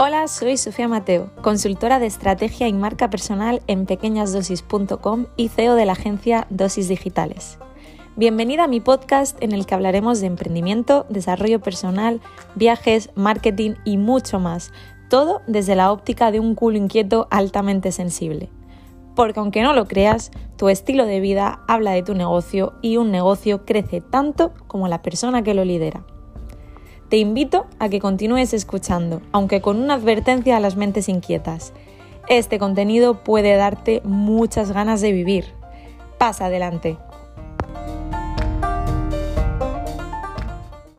Hola, soy Sofía Mateo, consultora de estrategia y marca personal en pequeñasdosis.com y CEO de la agencia Dosis Digitales. Bienvenida a mi podcast en el que hablaremos de emprendimiento, desarrollo personal, viajes, marketing y mucho más, todo desde la óptica de un culo inquieto altamente sensible. Porque aunque no lo creas, tu estilo de vida habla de tu negocio y un negocio crece tanto como la persona que lo lidera. Te invito a que continúes escuchando, aunque con una advertencia a las mentes inquietas. Este contenido puede darte muchas ganas de vivir. Pasa adelante.